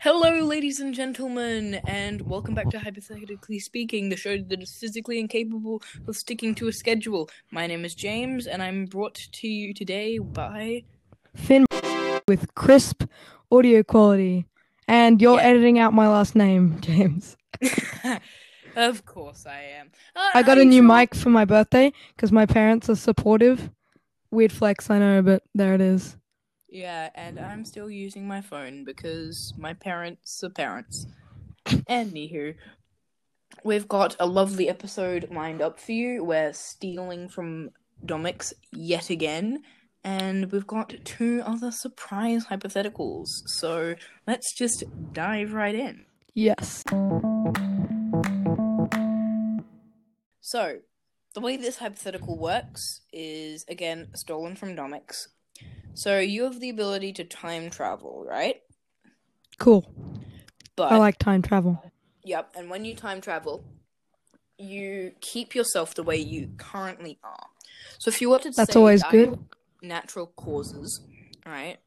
Hello, ladies and gentlemen, and welcome back to Hypothetically Speaking, the show that is physically incapable of sticking to a schedule. My name is James, and I'm brought to you today by. Finn with crisp audio quality. And you're Yeah. editing out my last name, James. of course, I am. Uh, I got a new mic for my birthday because my parents are supportive. Weird flex, I know, but there it is. Yeah, and I'm still using my phone because my parents are parents. And Anywho, we've got a lovely episode lined up for you. We're stealing from Domics yet again, and we've got two other surprise hypotheticals. So let's just dive right in. Yes. So, the way this hypothetical works is again stolen from Domics. So you have the ability to time travel, right? Cool. But I like time travel. Yep, and when you time travel, you keep yourself the way you currently are. So if you were to That's say always good. natural causes, right?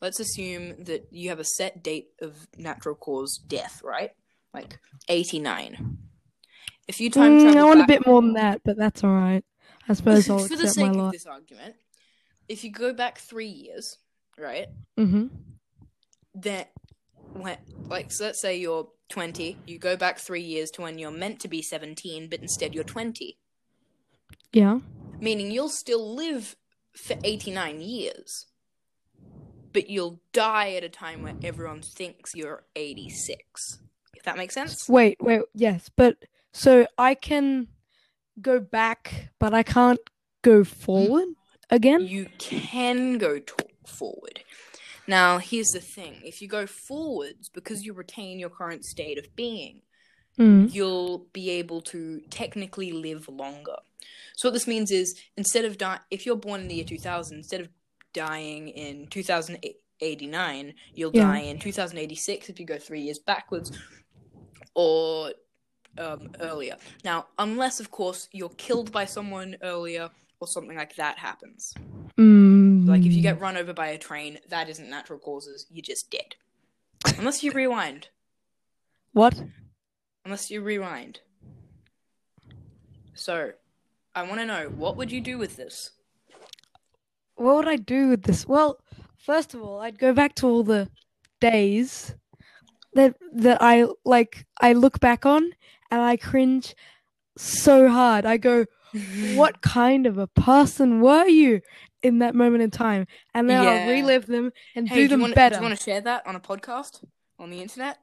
Let's assume that you have a set date of natural cause death, right? Like 89. If you time Mm, travel I want back- a bit more than that, but that's alright. I suppose I'll for the accept my sake of this argument, if you go back 3 years, right? Mm-hmm. then when like so let's say you're 20 you go back three years to when you're meant to be 17 but instead you're 20 Yeah. meaning you'll still live for 89 years but you'll die at a time where everyone thinks you're 86 if that makes sense Wait, wait, yes, but so I can go back, but I can't go forward again? you can go t- forward now here's the thing if you go forwards because you retain your current state of being Mm. you'll be able to technically live longer. So what this means is instead of di- if you're born in the year 2000, instead of dying in 2089, you'll Yeah. die in 2086 if you go 3 years backwards or um, earlier. Now, unless of course you're killed by someone earlier or something like that happens. Mm. Like if you get run over by a train, that isn't natural causes, you're just dead. Unless you rewind. What? Unless you rewind. So, I want to know what would you do with this? What would I do with this? Well, first of all, I'd go back to all the days that that I like I look back on and I cringe so hard. I go, what kind of a person were you in that moment in time? And then Yeah. I'll relive them and Hey, do do, them want, better. do you want to share that on a podcast on the internet?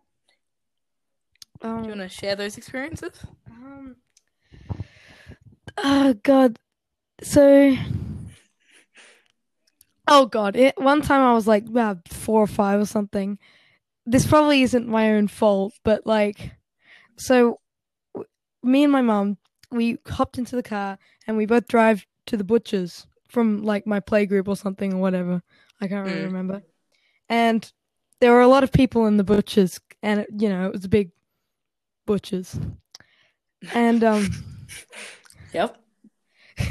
Do Um, you want to share those experiences? um, oh god. So Oh god, it one time I was like about 4 or 5 or something. This probably isn't my own fault, but like so w- me and my mum we hopped into the car and we both drive to the butcher's from like my playgroup or something or whatever. I can't really Mm. remember. And there were a lot of people in the butcher's and it, you know, it was a big butcher's. And um Yep.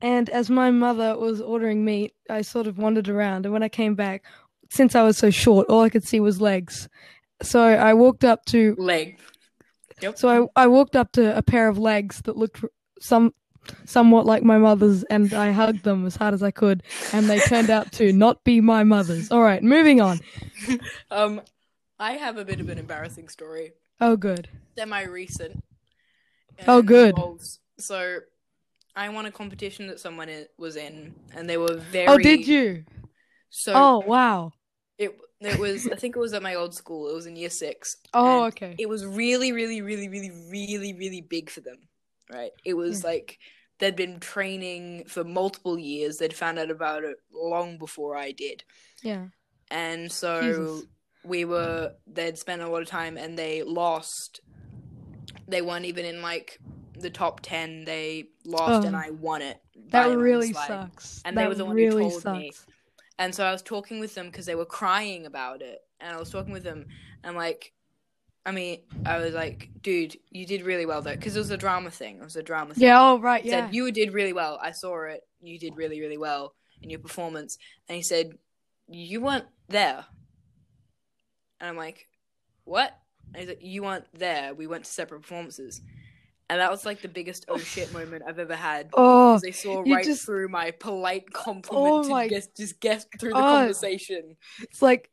And as my mother was ordering meat, I sort of wandered around. And when I came back, since I was so short, all I could see was legs. So I walked up to Leg. Yep. so I, I walked up to a pair of legs that looked some somewhat like my mother's, and I hugged them as hard as I could. And they turned out to not be my mother's. All right, moving on. um, I have a bit of an embarrassing story. Oh, good. Semi recent. Oh, good. So, I won a competition that someone was in, and they were very. Oh, did you? So Oh, wow. It was I think it was at my old school. It was in year six. Oh, okay. It was really, really, really, really, really, really big for them. Right? It was like they'd been training for multiple years. They'd found out about it long before I did. Yeah. And so Jesus. we were they'd spent a lot of time and they lost. They weren't even in like the top ten. They lost oh. and Oh. I won it. That really sucks. And that they were the one really who told sucks. me. And so I was talking with them because they were crying about it. And I was talking with them. And like, I mean, I was like, dude, you did really well though. Because it was a drama thing. It was a drama thing. Yeah, oh, right, He yeah. said, you did really well. I saw it. You did really, really well in your performance. And he said, you weren't there. And I'm like, what? And he's like, you weren't there. We went to separate performances. And that was like the biggest oh shit moment I've ever had. Oh, Because they saw right just- through my polite compliment Oh my- just, just get through the Oh. conversation. it's like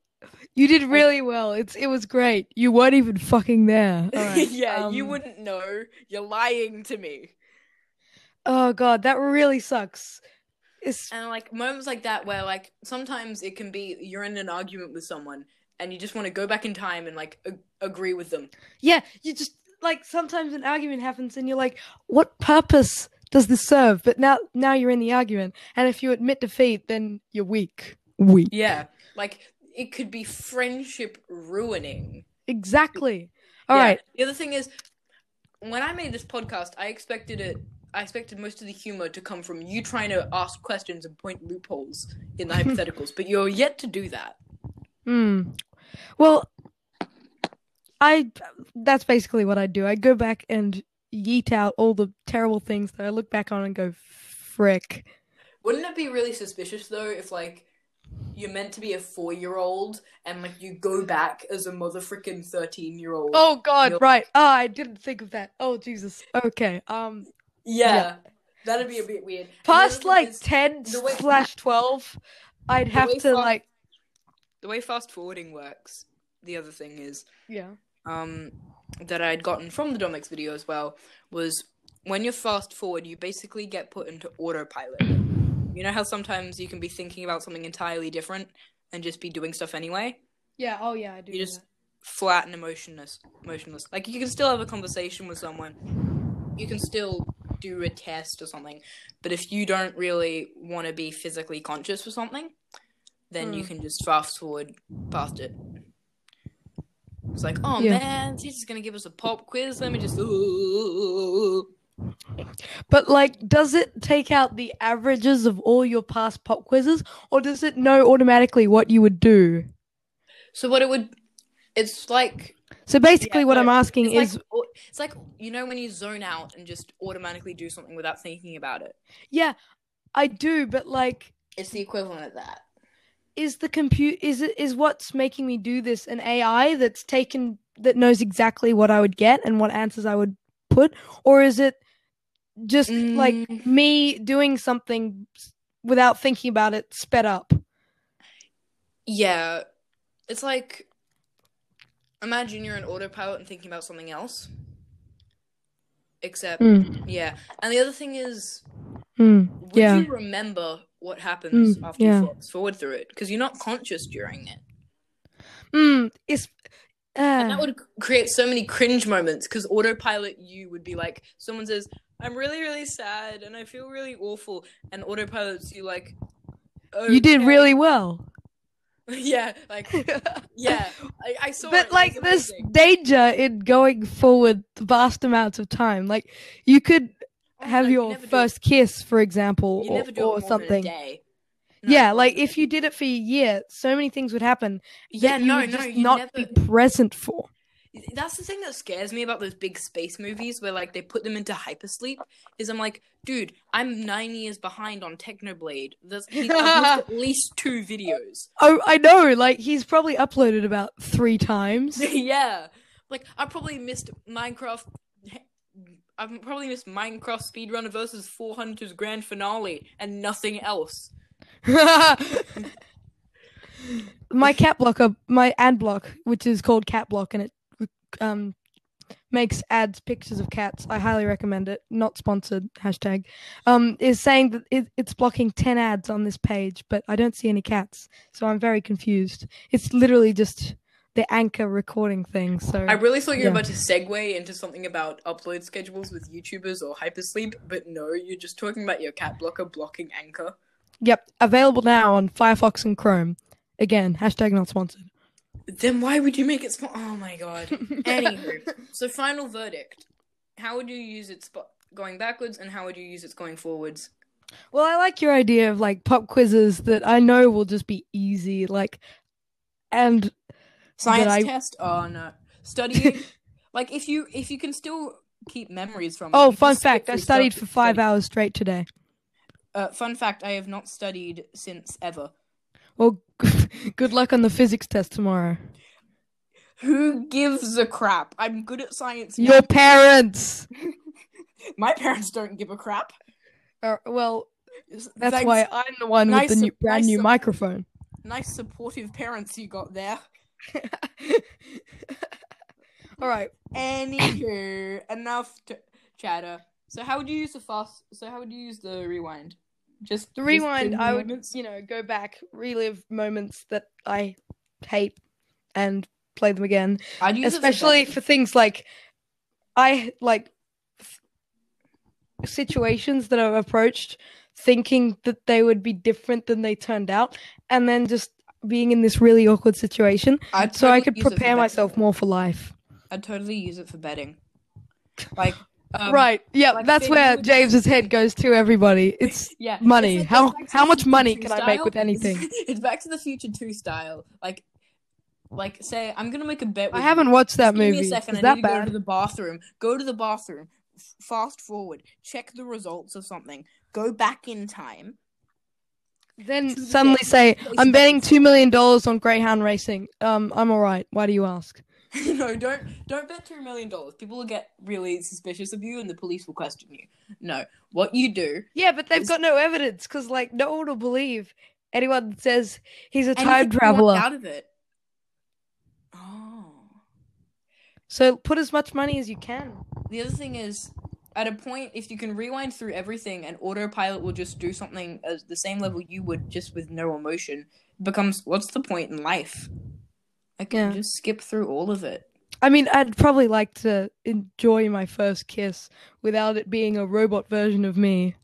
you did really well. It's it was great. You weren't even fucking there. Right, yeah, you um, wouldn't know. You're lying to me. Oh god, that really sucks. It's And like moments like that where like sometimes it can be you're in an argument with someone and you just want to go back in time and like ag- agree with them. yeah, you just like sometimes an argument happens and you're like, what purpose does this serve? But now now you're in the argument, and if you admit defeat, then you're weak. Weak. Yeah. Like it could be friendship ruining. Exactly. All Yeah. right. The other thing is when I made this podcast, I expected it I expected most of the humor to come from you trying to ask questions and point loopholes in the hypotheticals, but you're yet to do that. Hmm. Well, I that's basically what I do. I go back and yeet out all the terrible things that I look back on and go, frick. Wouldn't it be really suspicious though if like you're meant to be a four year old and like you go back as a mother freaking thirteen year old? Oh God! Nope. Right. Oh, I didn't think of that. Oh Jesus. Okay. Um, yeah, yeah. that'd be a bit weird. Past like is, ten way- slash twelve, I'd have to fa- like. the way fast forwarding works. The other thing is Yeah. Um that I'd gotten from the Domics video as well was when you're fast forward, you basically get put into autopilot. You know how sometimes you can be thinking about something entirely different and just be doing stuff anyway? Yeah. Oh yeah. I do. You just- that. Flat and emotionless motionless. Like you can still have a conversation with someone. You can still do a test or something. But if you don't really want to be physically conscious for something, then you Hmm. can just fast forward past it. It's like, oh Yeah. man, teacher's gonna give us a pop quiz. Let me just. But like, does it take out the averages of all your past pop quizzes, or does it know automatically what you would do? So what it would, it's like So basically, Yeah, what I'm asking is, like it's like you know when you zone out and just automatically do something without thinking about it. yeah, I do, but like, It's the equivalent of that. Is the compute is it is what's making me do this an AI that's taken that knows exactly what I would get and what answers I would put, or is it just like Mm. me doing something without thinking about it sped up? Yeah, it's like imagine you're an autopilot and thinking about something else. Except, Mm, yeah. And the other thing is, mm, would yeah. you remember what happens Mm, after yeah. you fast forward through it? Because you're not conscious during it. Mm, it's And uh, that would create so many cringe moments because autopilot you would be like, someone says, I'm really, really sad and I feel really awful. And autopilot's you like, you did really well. yeah, like, yeah. I, I saw it. but like there's danger in going forward vast amounts of time. Like you could Oh, have no, your it- first kiss, for example, You or, never do or it more than a something. day. No, yeah, like if you did it for a year, so many things would happen Yeah, that you no, would just you not never. be present for. That's the thing that scares me about those big space movies where like they put them into hypersleep. Is I'm like, dude, I'm nine years behind on Technoblade. There's at least two videos. Oh, I know. Like he's probably uploaded about three times. yeah, like I probably missed Minecraft. I've probably missed Minecraft Speedrunner versus 400's grand finale and nothing else. my cat blocker, my ad block, which is called Cat Block, and it um makes ads pictures of cats. I highly recommend it. Not sponsored. Hashtag. Um, is saying that it, it's blocking ten ads on this page, but I don't see any cats, so I'm very confused. It's literally just the anchor recording thing. So I really thought you were Yeah. about to segue into something about upload schedules with YouTubers or hypersleep, but no, you're just talking about your cat blocker blocking Anchor. yep, available now on Firefox and Chrome. Again, hashtag not sponsored. Then why would you make it small? Oh my god. Anywho, so final verdict. How would you use it sp- going backwards, and how would you use it going forwards? Well, I like your idea of like pop quizzes that I know will just be easy, like, and Science I- test? Oh no. Studying? like if you if you can still keep memories from oh, you fun fact, I studied for five study. hours straight today. Uh, fun fact: I have not studied since ever. Well, good luck on the physics test tomorrow. Who gives a crap? I'm good at science. Your parents. My parents don't give a crap. Uh, well, That's that's why I'm the one Nice with the new, brand nice new microphone. Nice supportive parents you got there. All right. Anywho, enough t- chatter. So how would you use the fast? So how would you use the rewind? Just The rewind, in I would, moments? you know, go back, relive moments that I hate, and play them again. I'd use Especially for things like I like situations that I've approached thinking that they would be different than they turned out, and then just being in this really awkward situation, I'd so I could use it for prepare myself more for life. I'd totally use it for betting. Like um, right? Yeah, like that's where James's head goes to. Everybody, it's Yeah, money. it's like- how to how much money 2 can I make with anything? It's Back to the Future Two style. Like, like say I'm gonna make a bet. With I haven't watched that Just give movie. me a second. Is I that need to go to the bathroom. Go to the bathroom. F- fast forward. Check the results of something. Go back in time. Then suddenly say, "I'm betting two million dollars on Greyhound racing." Um, I'm all right. Why do you ask? no, don't don't bet two million dollars. People will get really suspicious of you, and the police will question you. No, what you do. Yeah, but they've Is- got no evidence because, like, no one will believe anyone that says he's a time traveler. out of it. Oh. So put as much money as you can. The other thing is, at a point, if you can rewind through everything and autopilot will just do something at the same level you would, just with no emotion, becomes what's the point in life? I can Yeah. just skip through all of it. I mean, I'd probably like to enjoy my first kiss without it being a robot version of me.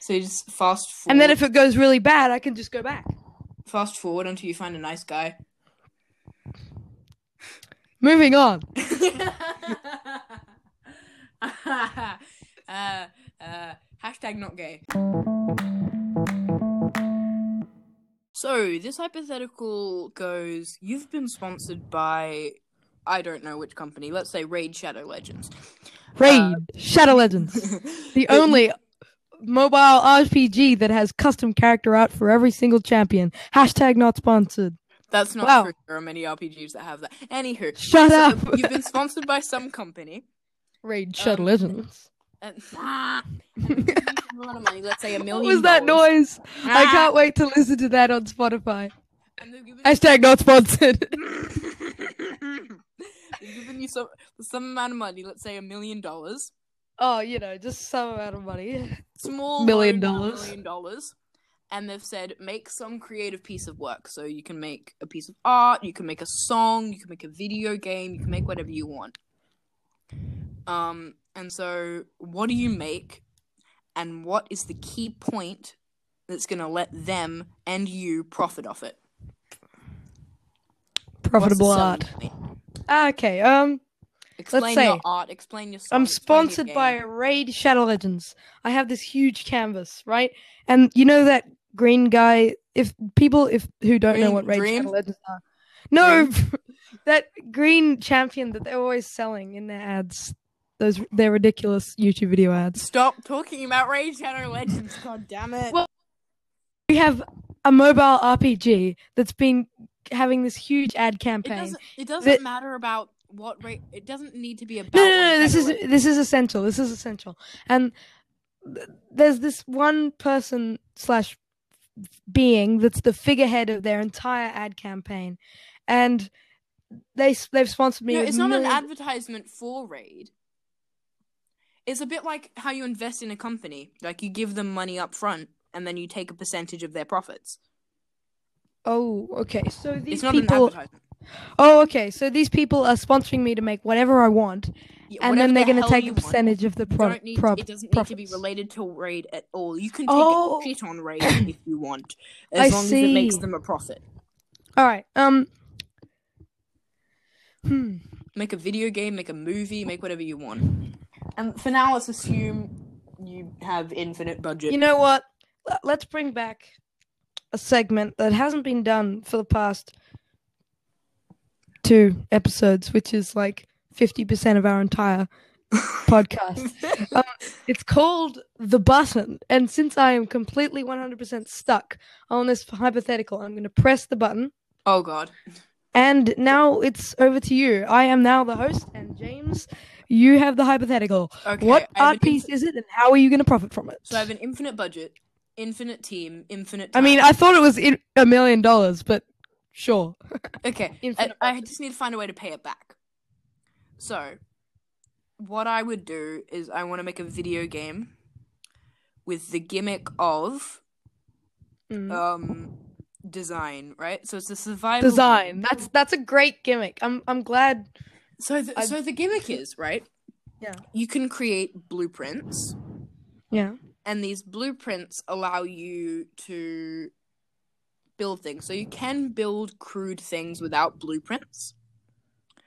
So you just fast forward, And then if it goes really bad, I can just go back. fast forward until you find a nice guy. Moving on. uh, uh, hashtag not gay. So this hypothetical goes: You've been sponsored by, I don't know which company. Let's say Raid Shadow Legends. Raid Shadow Legends, the only mobile RPG that has custom character art for every single champion. Hashtag not sponsored. That's not Wow. true. There are many RPGs that have that. Anywho, Shut so up. you've been sponsored by some company. Raid Shadow Um, Legends. And, and you give them a lot of money. Let's say a million. What was that dollars. noise? I can't wait to listen to that on Spotify. And they've given Hashtag not sponsored. They've given you some some amount of money, let's say a million dollars. oh, you know, just some amount of money. Small Million loan of a dollars. million dollars. And they've said make some creative piece of work. So you can make a piece of art, you can make a song, you can make a video game, you can make whatever you want. Um and so what do you make and what is the key point that's going to let them and you profit off it? Profitable art. Ah, Okay, um, Explain say your art, explain your song, I'm explain your sponsored by. Raid Shadow Legends. I have this huge canvas, right? And you know that green guy. If people, if who don't know what Raid Dream? Shadow Legends are, no, that green champion that they're always selling in their ads. Those they're ridiculous YouTube video ads. Stop talking about Raid Shadow Legends, god damn it. Well- We have a mobile RPG that's been having this huge ad it campaign. doesn't it doesn't that- matter about what rate it doesn't need to be about No, no, no, this is Legends. this is essential. This is essential. And th- there's this one person slash being that's the figurehead of their entire ad campaign, and they they've sponsored me. No, it's not an advertisement for Raid. It's a bit like how you invest in a company. Like you give them money up front and then you take a percentage of their profits. Oh, okay. So these It's not people. Oh, okay. So these people are sponsoring me to make whatever I want, Yeah, and then they're the going to take a want. percentage of the pro- need, pro- it doesn't need to be related to Raid at all. You can take Oh. a shit on Raid if you want, as I long as it makes them a profit. All right. Um. Hmm. Make a video game, make a movie, make whatever you want. And for now, let's assume you have infinite budget. You know what? Let's bring back a segment that hasn't been done for the past two episodes, which is like 50% of our entire podcast. Um, it's called The Button. And since I am completely 100% stuck on this hypothetical, I'm going to press the button. oh god. And now it's over to you. I am now the host, and James, you have the hypothetical. Okay. what art piece is it, and how are you going to profit from it? So I have an infinite budget, infinite team, infinite. I mean. I thought it was in- a million dollars, but sure. okay. I budget. just need to find a way to pay it back. So, what I would do is I want to make a video game with the gimmick of Mm. um design, right? So it's a survival Design. That's that's a great gimmick. I'm I'm glad. So, the, so the gimmick is right. Yeah. You can create blueprints, Yeah. and these blueprints allow you to build things. So you can build crude things without blueprints,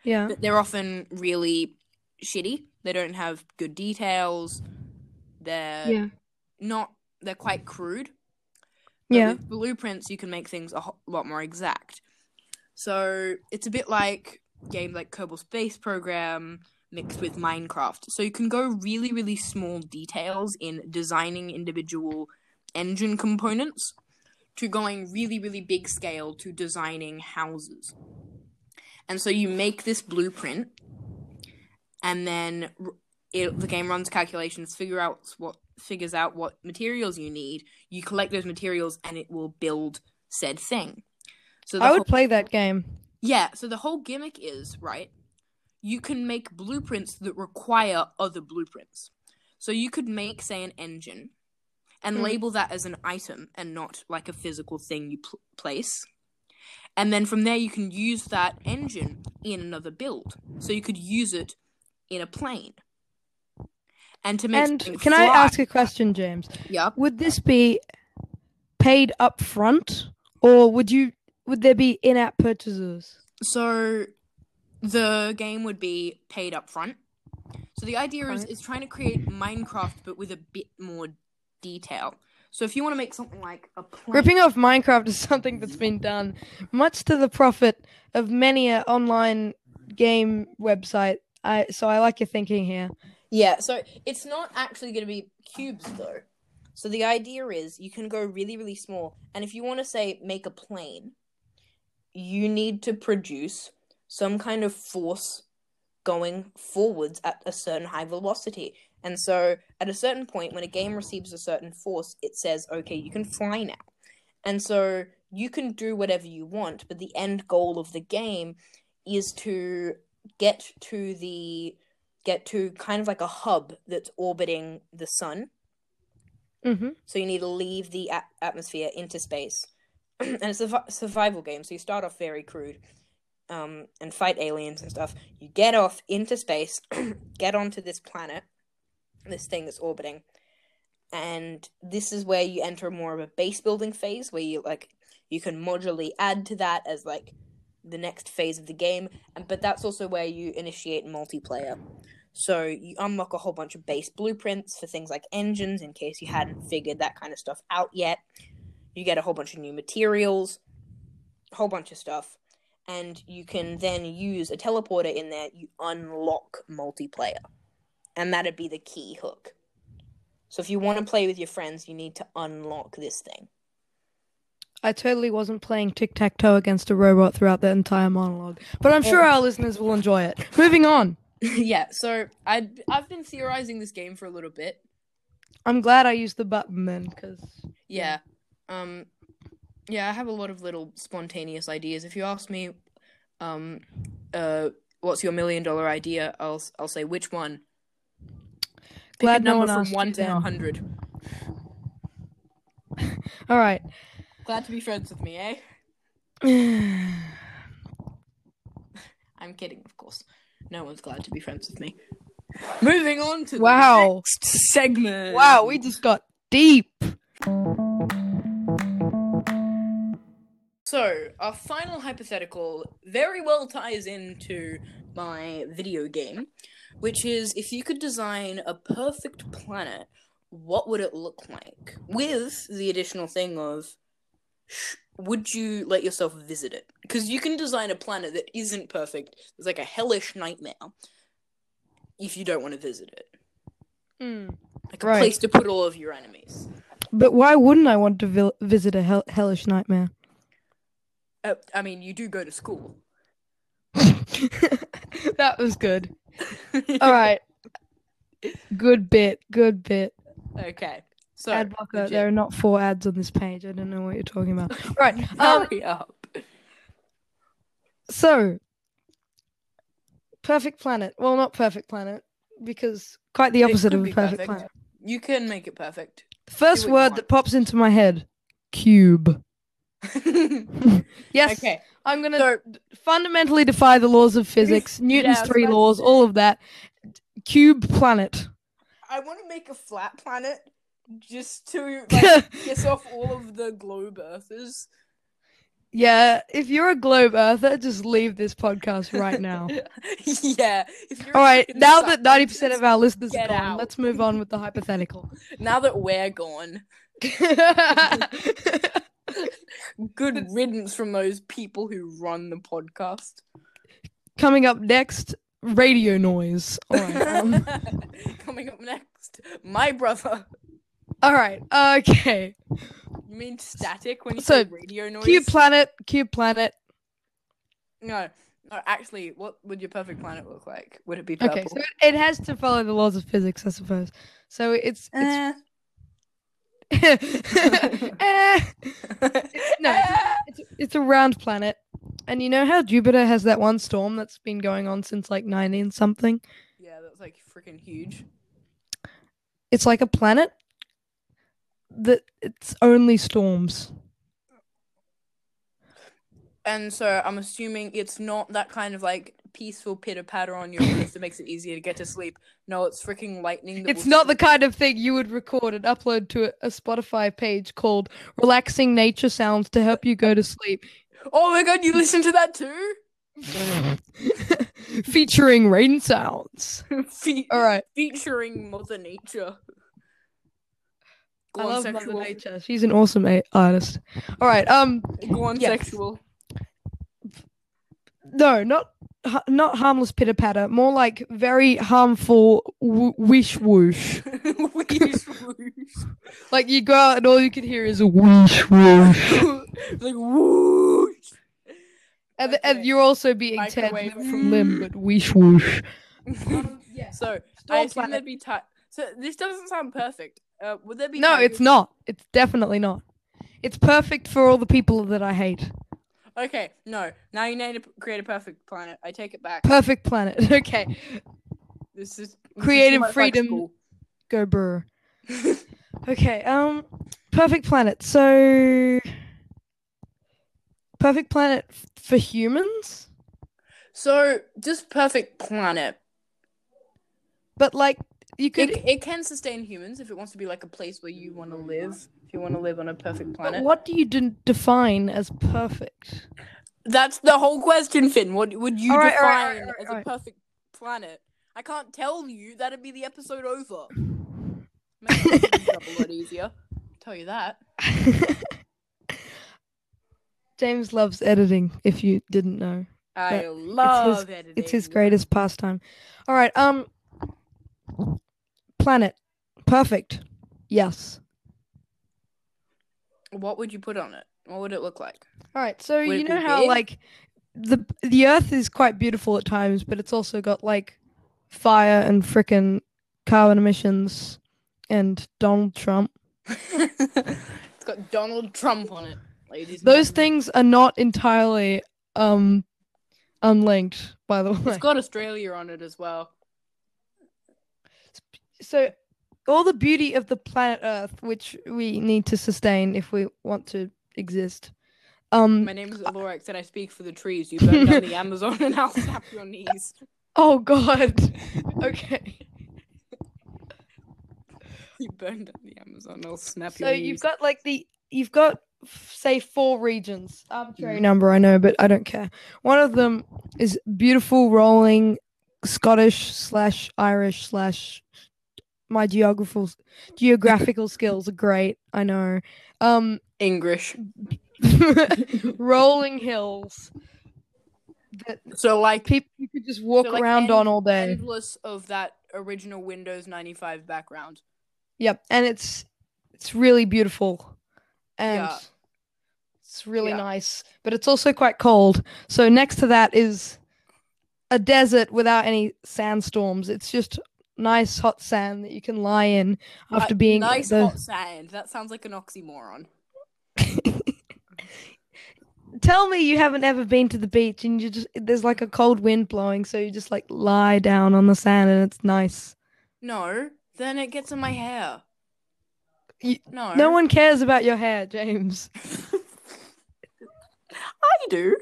Yeah. but they're often really shitty. They don't have good details. They're Yeah. not. They're quite crude. But Yeah. With blueprints, you can make things a lot more exact. So it's a bit like games like Kerbal Space Program mixed with Minecraft. So you can go really, really small details in designing individual engine components to going really, really big scale to designing houses. And so you make this blueprint, and then it, the game runs calculations, figure out what figures out what materials you need. You collect those materials, and it will build said thing. So I whole- would play that game. Yeah, so the whole gimmick is, right? You can make blueprints that require other blueprints. So you could make, say, an engine and Mm. label that as an item and not like a physical thing you pl- place. And then from there, you can use that engine in another build. So you could use it in a plane. And to make And can I ask a question, James? Yeah. Would this be paid up front, or would you would there be in-app purchases? So the game would be paid up front. So the idea is, is trying to create Minecraft but with a bit more detail. So if you want to make something like a plane, Ripping off Minecraft is something that's been done much to the profit of many a online game website. I so I like your thinking here. Yeah, so it's not actually going to be cubes though. So the idea is you can go really really small and if you want to say make a plane, you need to produce some kind of force going forwards at a certain high velocity. And so at a certain point when a game receives a certain force, it says, "Okay, you can fly now." And so you can do whatever you want, but the end goal of the game is to get to the get to kind of like a hub that's orbiting the sun. hmm So you need to leave the a- atmosphere into space, and it's a survival game. So you start off very crude, um, and fight aliens and stuff. You get off into space, get onto this planet, this thing that's orbiting, and this is where you enter more of a base building phase, where you like you can modularly add to that as like the next phase of the game, and but that's also where you initiate multiplayer. So you unlock a whole bunch of base blueprints for things like engines in case you hadn't figured that kind of stuff out yet. You get a whole bunch of new materials, a whole bunch of stuff, and you can then use a teleporter in there. You unlock multiplayer, and that'd be the key hook. So if you want to play with your friends, you need to unlock this thing. I totally wasn't playing tic tac toe against a robot throughout the entire monologue, but I'm sure oh. our listeners will enjoy it. Moving on. yeah, so I I've been theorizing this game for a little bit. I'm glad I used the button then, because Yeah. Um yeah, I have a lot of little spontaneous ideas. If you ask me um uh what's your million dollar idea, I'll I'll say which one. Pick Glad a no number one from 1 to 100. all right. Glad to be friends with me, eh? I'm kidding, of course. No one's glad to be friends with me. Moving on to the Wow. next segment. wow, we just got deep. So, our final hypothetical very well ties into my video game, which is if you could design a perfect planet, what would it look like? With the additional thing of, sh- would you let yourself visit it? Because you can design a planet that isn't perfect. It's like a hellish nightmare if you don't want to visit it. Hmm. Like a Right. place to put all of your enemies. But why wouldn't I want to vil- visit a hell- hellish nightmare? Uh, I mean, you do go to school. that was good. All right. Good bit. Good bit. Okay. So Ad blocker. legit. There are not four ads on this page. I don't know what you're talking about. All right. Um, Hurry up. so, perfect planet. Well, not perfect planet because quite the opposite of a perfect, perfect. planet. You can make it perfect. First word that pops into my head: cube. Yes. okay. I'm gonna So d- fundamentally defy the laws of physics, Newton's Yeah, three laws, all of that. Cube planet. I want to make a flat planet just to like piss off all of the globe earthers. yeah, if you're a globe earther, just leave this podcast right now. yeah. All right, now that ninety percent of our listeners are gone, out. let's move on with the hypothetical. now that we're gone, good riddance from those people who run the podcast. Coming up next, radio noise. All right, um, Coming up next, my brother. all right, okay. You mean static when you So, say radio noise? Cube planet, cube planet. no, no. Actually, what would your perfect planet look like? Would it be purple? Okay, so it, has to follow the laws of physics, I suppose. So it's it's Eh. Eh, no, it's, it's a round planet. And you know how Jupiter has that one storm that's been going on since like 19 something? yeah, that's like freaking huge. It's like a planet that it's only storms. And so I'm assuming it's not that kind of like peaceful pitter patter on your wrist that makes it easier to get to sleep. No, it's freaking lightning. It's not the kind of thing you would record and upload to a, a Spotify page called Relaxing Nature Sounds to help you go to sleep, Oh my god, you listen to that too? featuring rain sounds. Fe- All right. featuring Mother Nature. Go I love sexual. Mother Nature. She's an awesome a- artist. All right. Um. Go on, Yes. sexual. No, not ha- not harmless pitter patter. More like very harmful w- wish whoosh. Whoosh, whoosh. Like you go out and all you can hear is a whoosh whoosh. like whoosh. And, th- and you're also being Ted Microwave. Lim from Limb, but wish whoosh. yeah. So I assume there'd be ti- So this doesn't sound perfect. Uh, would there be? No, it's not. It's definitely not. It's perfect for all the people that I hate. Okay, no. Now you need to create a perfect planet. I take it back. Perfect planet. Okay, This is this is Creative like freedom. go brr. Okay, um, perfect planet. So, perfect planet f- for humans, so just perfect planet. but like you could. It, it can sustain humans if it wants to be like a place where you want to live. If you want to live on a perfect but planet. what do you de- define as perfect? That's the whole question, Finn. What would you Alright, define alright, alright, as alright. a perfect planet? I can't tell you. That'd be the episode over. Make my a lot easier. Tell you that. James loves editing. If you didn't know, I But love editing. it's his greatest pastime. All right, um, planet, perfect. Yes. What would you put on it? What would it look like? All right, so Would you know how big? like the the Earth is quite beautiful at times, but it's also got like fire and frickin' carbon emissions and Donald Trump. it's got Donald Trump on it, ladies. Those gentlemen. things are not entirely um unlinked, by the way. It's got Australia on it as well. So all the beauty of the planet Earth, which we need to sustain if we want to exist. Um My name is Alorex and I speak for the trees. You burn down the Amazon and I'll snap your knees. oh god. okay. You burn down the Amazon, I'll snap So your knees. So you've got like the you've got say four regions. Arbitrary Mhm. number, I know, but I don't care. One of them is beautiful, rolling Scottish slash Irish slash. My geographical geographical skills are great. I know. Um, English. rolling hills that So like people you could just walk So, like, around end- on all day. endless of that original Windows 95 background. Yep, and it's it's really beautiful, and Yeah. it's really Yeah. nice. But it's also quite cold. So next to that is a desert without any sandstorms. It's just nice hot sand that you can lie in after Uh, being nice the- hot sand. That sounds like an oxymoron. Tell me you haven't ever been to the beach and you just there's like a cold wind blowing, so you just like lie down on the sand and it's nice. No, then it gets in my hair. You- no, No one cares about your hair, James. I do.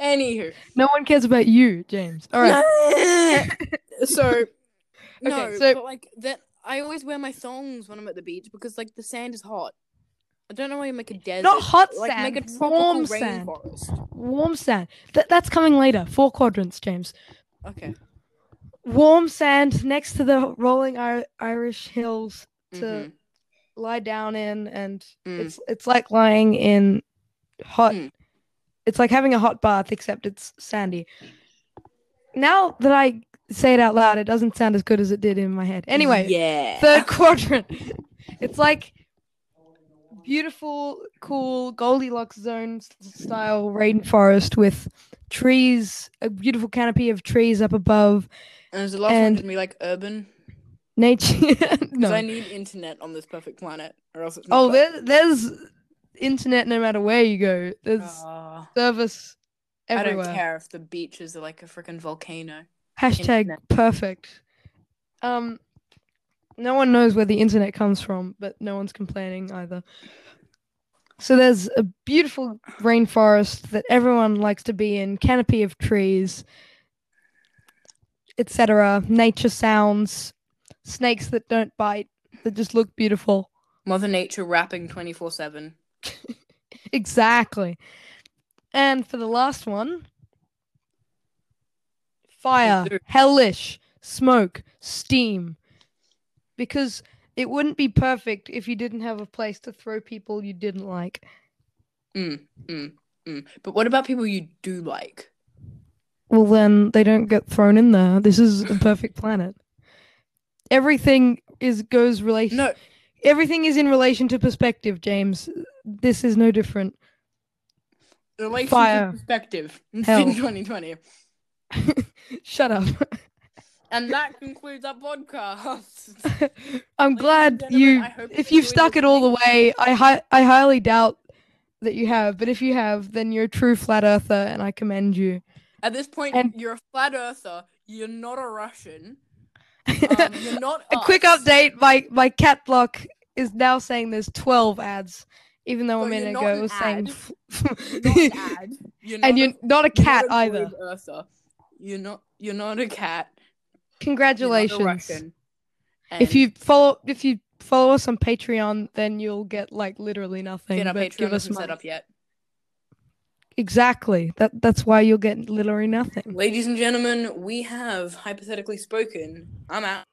Anywho, No one cares about you, James. All right. so no, Okay, so- but like that, I always wear my thongs when I'm at the beach because like the sand is hot. I don't know why you make a desert. Not hot like sand, make a warm sand. rainforest. Warm sand. That that's coming later. Four quadrants, James. Okay. Warm sand next to the rolling Ir- Irish hills to mhm. lie down in, and Mm. it's it's like lying in hot. Mm. It's like having a hot bath, except it's sandy. Now that I say it out loud, it doesn't sound as good as it did in my head. Anyway, yeah. third quadrant. It's like beautiful, cool Goldilocks zone style rainforest with trees, a beautiful canopy of trees up above. and is the last and- gonna be like urban? Nature. Because no. I need internet on this perfect planet, or else it's not. Oh, there, there's internet no matter where you go. There's Ah, service everywhere. I don't care if the beaches are like a freaking volcano. Hashtag Internet. perfect. Um, no one knows where the internet comes from, but no one's complaining either. So there's a beautiful rainforest that everyone likes to be in, canopy of trees, etc. Nature sounds, snakes that don't bite, that just look beautiful. Mother Nature rapping twenty four seven. Exactly. And for the last one, fire, hellish, smoke, steam. Because it wouldn't be perfect if you didn't have a place to throw people you didn't like. Mm, mm, mm. But what about people you do like? Well, then they don't get thrown in there. This is a perfect planet. Everything is goes relation. No, Everything is in relation to perspective, James. This is no different. relationship Fire. perspective Hell. in twenty twenty. Shut up. And that concludes our podcast. I'm Ladies glad you. If you you've stuck it all the way, I hi- I highly doubt that you have. But if you have, then you're a true flat earther, and I commend you. At this point, And- you're a flat earther. You're not a Russian. Um, you're not a quick update: my my cat block is now saying there's 12 ads, even though a So you're minute ago it was saying. ad. You're not an ad. You're and you're a, not a cat a either. Earther. You're not. You're not a cat. You're not a Congratulations. Russian. If you follow if you follow us on Patreon, then you'll get like literally nothing. get our but Patreon give us set up yet, Exactly. That that's why you'll get literally nothing. ladies and gentlemen, we have hypothetically spoken. I'm out.